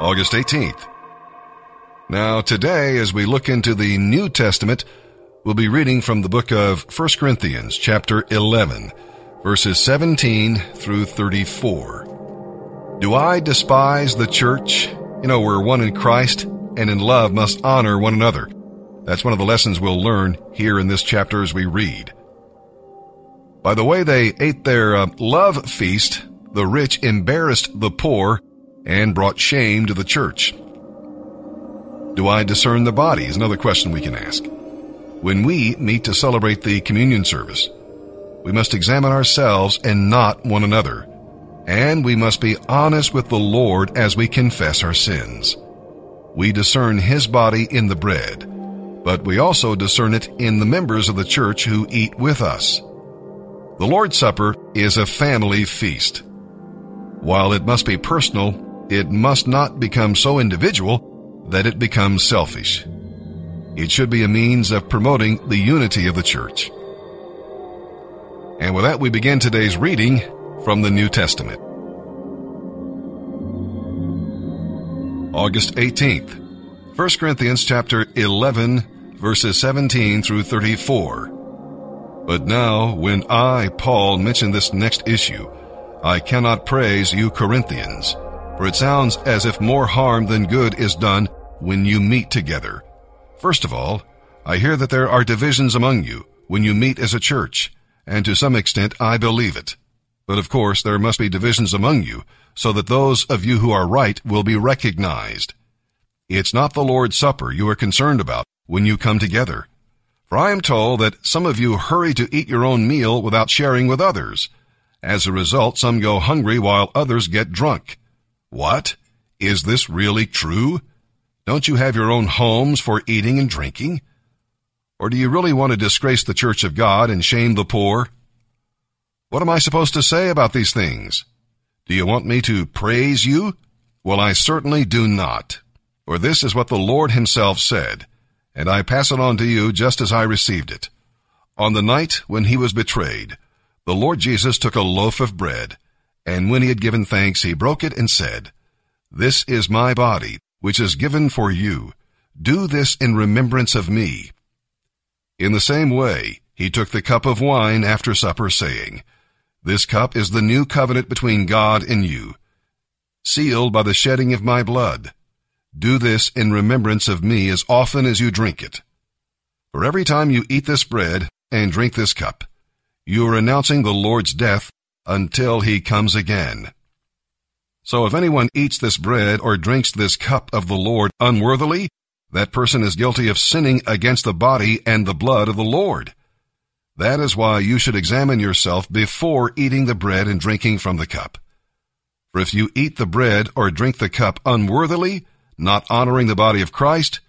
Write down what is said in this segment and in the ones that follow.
August 18th. Now, today, as we look into the New Testament, we'll be reading from the book of 1 Corinthians, chapter 11, verses 17 through 34. Do I despise the church? You know, we're one in Christ and in love must honor one another. That's one of the lessons we'll learn here in this chapter as we read. By the way they ate their uh, love feast, the rich embarrassed the poor and brought shame to the church. Do I discern the body? Is another question we can ask. When we meet to celebrate the communion service, we must examine ourselves and not one another. And we must be honest with the Lord as we confess our sins. We discern His body in the bread, but we also discern it in the members of the church who eat with us. The Lord's Supper is a family feast. While it must be personal, it must not become so individual that it becomes selfish. It should be a means of promoting the unity of the church. And with that, we begin today's reading from the New Testament. August 18th, 1 Corinthians chapter 11, verses 17 through 34. But now, when I, Paul, mention this next issue, I cannot praise you Corinthians, for it sounds as if more harm than good is done when you meet together. First of all, I hear that there are divisions among you when you meet as a church, and to some extent I believe it. But of course there must be divisions among you, so that those of you who are right will be recognized. It's not the Lord's Supper you are concerned about when you come together. For I am told that some of you hurry to eat your own meal without sharing with others. As a result, some go hungry while others get drunk. What? Is this really true? Don't you have your own homes for eating and drinking? Or do you really want to disgrace the church of God and shame the poor? What am I supposed to say about these things? Do you want me to praise you? Well, I certainly do not. For this is what the Lord himself said, and I pass it on to you just as I received it. On the night when he was betrayed, the Lord Jesus took a loaf of bread, and when he had given thanks, he broke it and said, This is my body, which is given for you. Do this in remembrance of me. In the same way, he took the cup of wine after supper, saying, This cup is the new covenant between God and you, sealed by the shedding of my blood. Do this in remembrance of me as often as you drink it. For every time you eat this bread and drink this cup, you are announcing the Lord's death until he comes again. So if anyone eats this bread or drinks this cup of the Lord unworthily, that person is guilty of sinning against the body and the blood of the Lord. That is why you should examine yourself before eating the bread and drinking from the cup. For if you eat the bread or drink the cup unworthily, not honoring the body of Christ,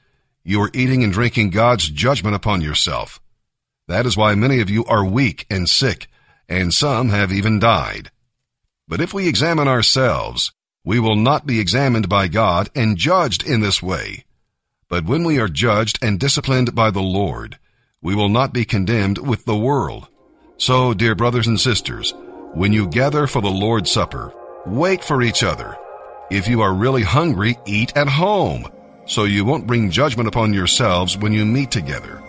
you are eating and drinking God's judgment upon yourself. That is why many of you are weak and sick, and some have even died. But if we examine ourselves, we will not be examined by God and judged in this way. But when we are judged and disciplined by the Lord, we will not be condemned with the world. So, dear brothers and sisters, when you gather for the Lord's Supper, wait for each other. If you are really hungry, eat at home, so you won't bring judgment upon yourselves when you meet together.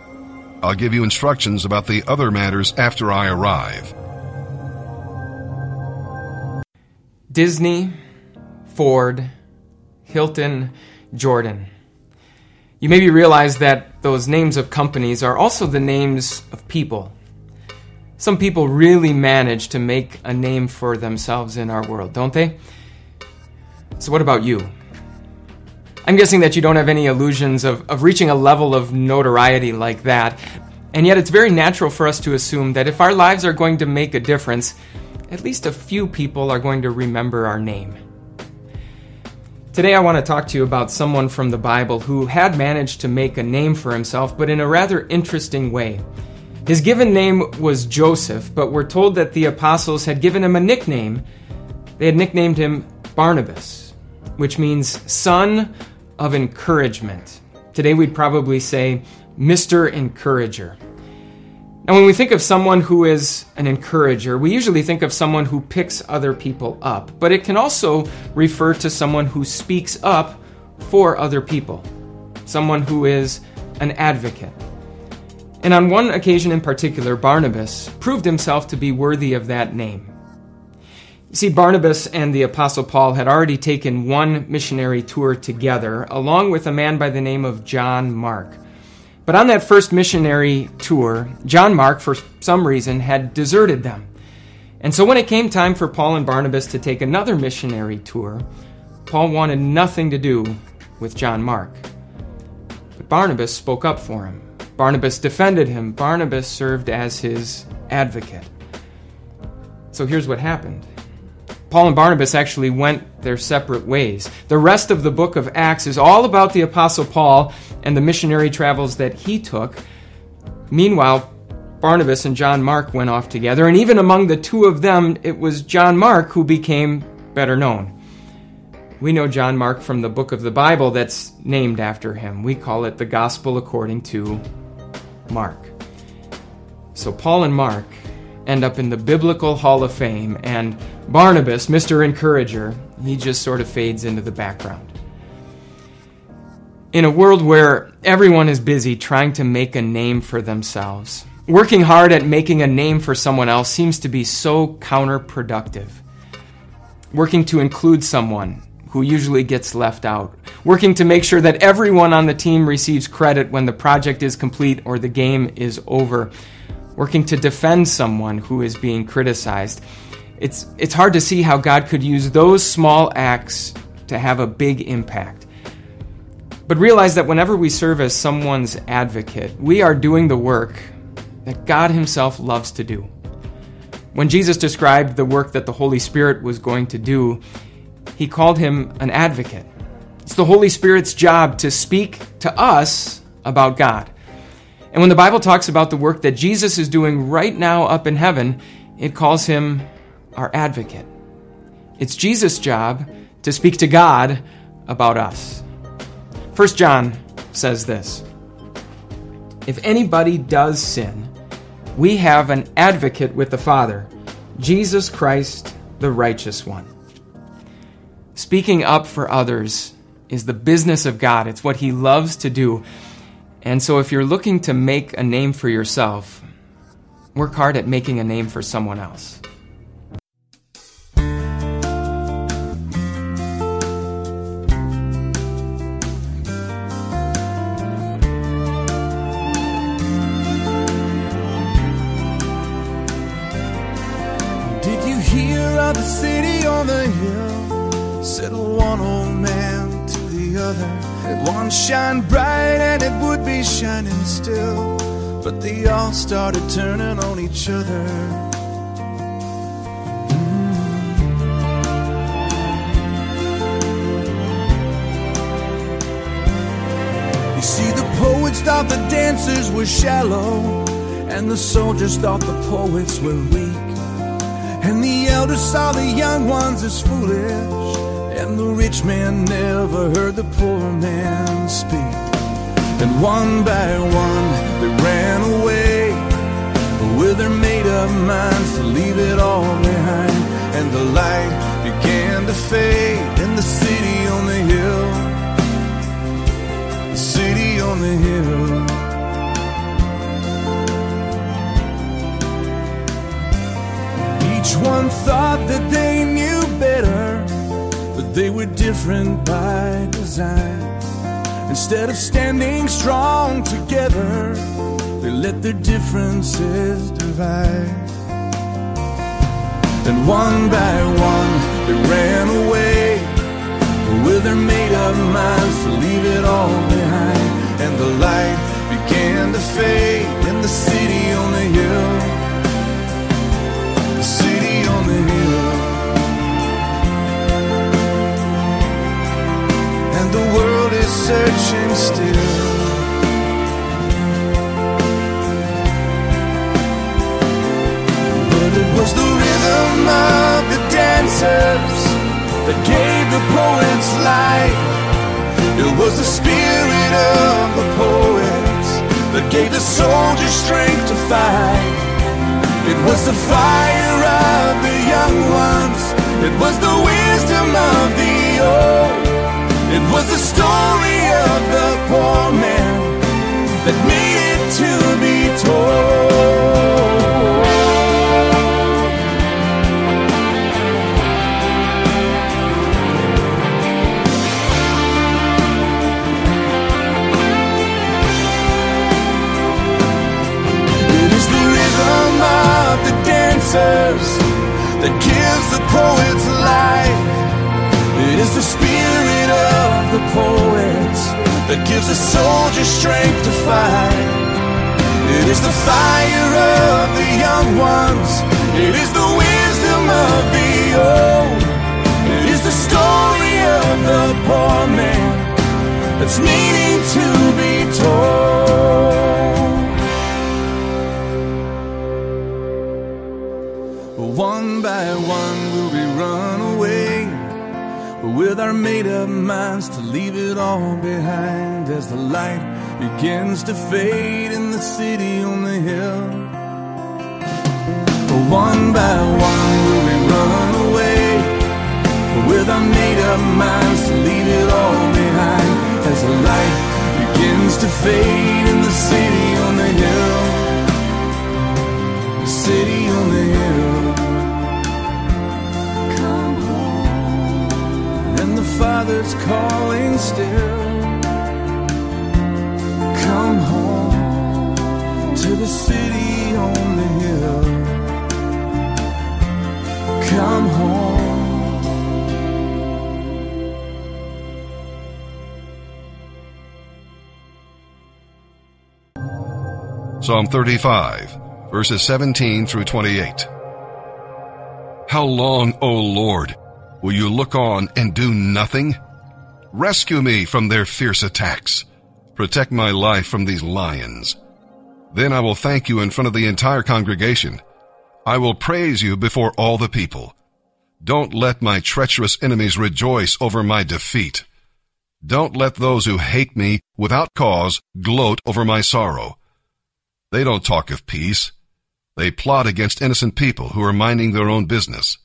I'll give you instructions about the other matters after I arrive. Disney, Ford, Hilton, Jordan. You maybe realize that those names of companies are also the names of people. Some people really manage to make a name for themselves in our world, don't they? So, what about you? I'm guessing that you don't have any illusions of, of reaching a level of notoriety like that, and yet it's very natural for us to assume that if our lives are going to make a difference, at least a few people are going to remember our name. Today, I want to talk to you about someone from the Bible who had managed to make a name for himself, but in a rather interesting way. His given name was Joseph, but we're told that the apostles had given him a nickname. They had nicknamed him Barnabas, which means son of encouragement. Today, we'd probably say Mr. Encourager. Now, when we think of someone who is an encourager, we usually think of someone who picks other people up, but it can also refer to someone who speaks up for other people, someone who is an advocate. And on one occasion in particular, Barnabas proved himself to be worthy of that name. You see, Barnabas and the Apostle Paul had already taken one missionary tour together, along with a man by the name of John Mark. But on that first missionary tour, John Mark, for some reason, had deserted them. And so when it came time for Paul and Barnabas to take another missionary tour, Paul wanted nothing to do with John Mark. But Barnabas spoke up for him. Barnabas defended him. Barnabas served as his advocate. So here's what happened. Paul and Barnabas actually went their separate ways. The rest of the book of Acts is all about the Apostle Paul and the missionary travels that he took. Meanwhile, Barnabas and John Mark went off together, and even among the two of them, it was John Mark who became better known. We know John Mark from the book of the Bible that's named after him. We call it the Gospel according to Mark. So Paul and Mark end up in the Biblical Hall of Fame, and Barnabas, Mr. Encourager, he just sort of fades into the background. In a world where everyone is busy trying to make a name for themselves, working hard at making a name for someone else seems to be so counterproductive. Working to include someone who usually gets left out, working to make sure that everyone on the team receives credit when the project is complete or the game is over working to defend someone who is being criticized. It's, it's hard to see how God could use those small acts to have a big impact. But realize that whenever we serve as someone's advocate, we are doing the work that God Himself loves to do. When Jesus described the work that the Holy Spirit was going to do, He called Him an advocate. It's the Holy Spirit's job to speak to us about God. And when the Bible talks about the work that Jesus is doing right now up in heaven, it calls him our advocate. It's Jesus' job to speak to God about us. 1 John says this If anybody does sin, we have an advocate with the Father, Jesus Christ, the righteous one. Speaking up for others is the business of God, it's what He loves to do. And so, if you're looking to make a name for yourself, work hard at making a name for someone else. Did you hear of the city on the hill? Said one old man to the other. It once shined bright and it would be shining still. But they all started turning on each other. Mm. You see, the poets thought the dancers were shallow, and the soldiers thought the poets were weak. And the elders saw the young ones as foolish. And the rich man never heard the poor man speak. And one by one they ran away with their made up minds to leave it all behind. And the light began to fade in the city on the hill. The city on the hill. Each one thought that they knew better they were different by design. Instead of standing strong together, they let their differences divide. And one by one, they ran away with their made up minds to leave it all behind. And the light began to fade in the city on the hill. Searching still. But it was the rhythm of the dancers that gave the poets life. It was the spirit of the poets that gave the soldiers strength to fight. It was the fire of the young ones. It was the wisdom of the old. It was the story that needed to be told. It is the rhythm of the dancers that that gives a soldier strength to fight. It is the fire of the young ones. It is the wisdom of the old. It is the story of the poor man that's needing to be told. One by one will we run away with our made up minds to leave it all behind as the light begins to fade in the city on the hill. One by one will we run away But with our made up minds to leave it all behind as the light begins to fade Father's calling still. Come home to the city on the hill. Come home. Psalm 35, verses 17 through 28. How long, O Lord, will you look on and do nothing? Rescue me from their fierce attacks. Protect my life from these lions. Then I will thank you in front of the entire congregation. I will praise you before all the people. Don't let my treacherous enemies rejoice over my defeat. Don't let those who hate me without cause gloat over my sorrow. They don't talk of peace. They plot against innocent people who are minding their own business.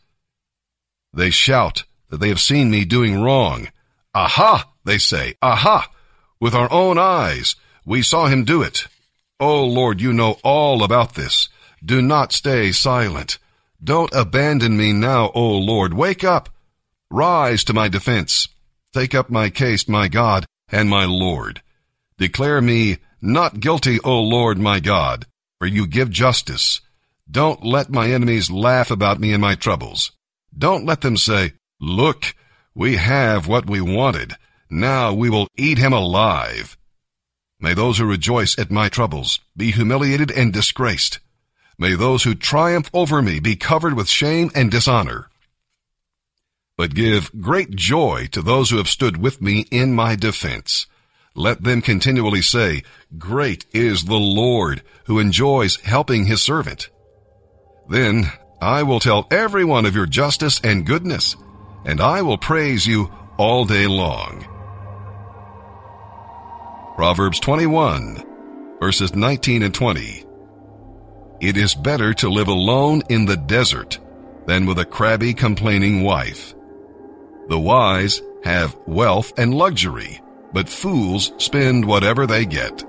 They shout that they have seen me doing wrong. Aha, they say, aha! With our own eyes, we saw him do it. Oh Lord, you know all about this. Do not stay silent. Don't abandon me now, O Lord. Wake up. Rise to my defense. Take up my case, my God and my Lord. Declare me not guilty, O Lord my God, for you give justice. Don't let my enemies laugh about me in my troubles. Don't let them say, Look, we have what we wanted. Now we will eat him alive. May those who rejoice at my troubles be humiliated and disgraced. May those who triumph over me be covered with shame and dishonor. But give great joy to those who have stood with me in my defense. Let them continually say, Great is the Lord who enjoys helping his servant. Then I will tell everyone of your justice and goodness, and I will praise you all day long. Proverbs 21, verses 19 and 20. It is better to live alone in the desert than with a crabby, complaining wife. The wise have wealth and luxury, but fools spend whatever they get.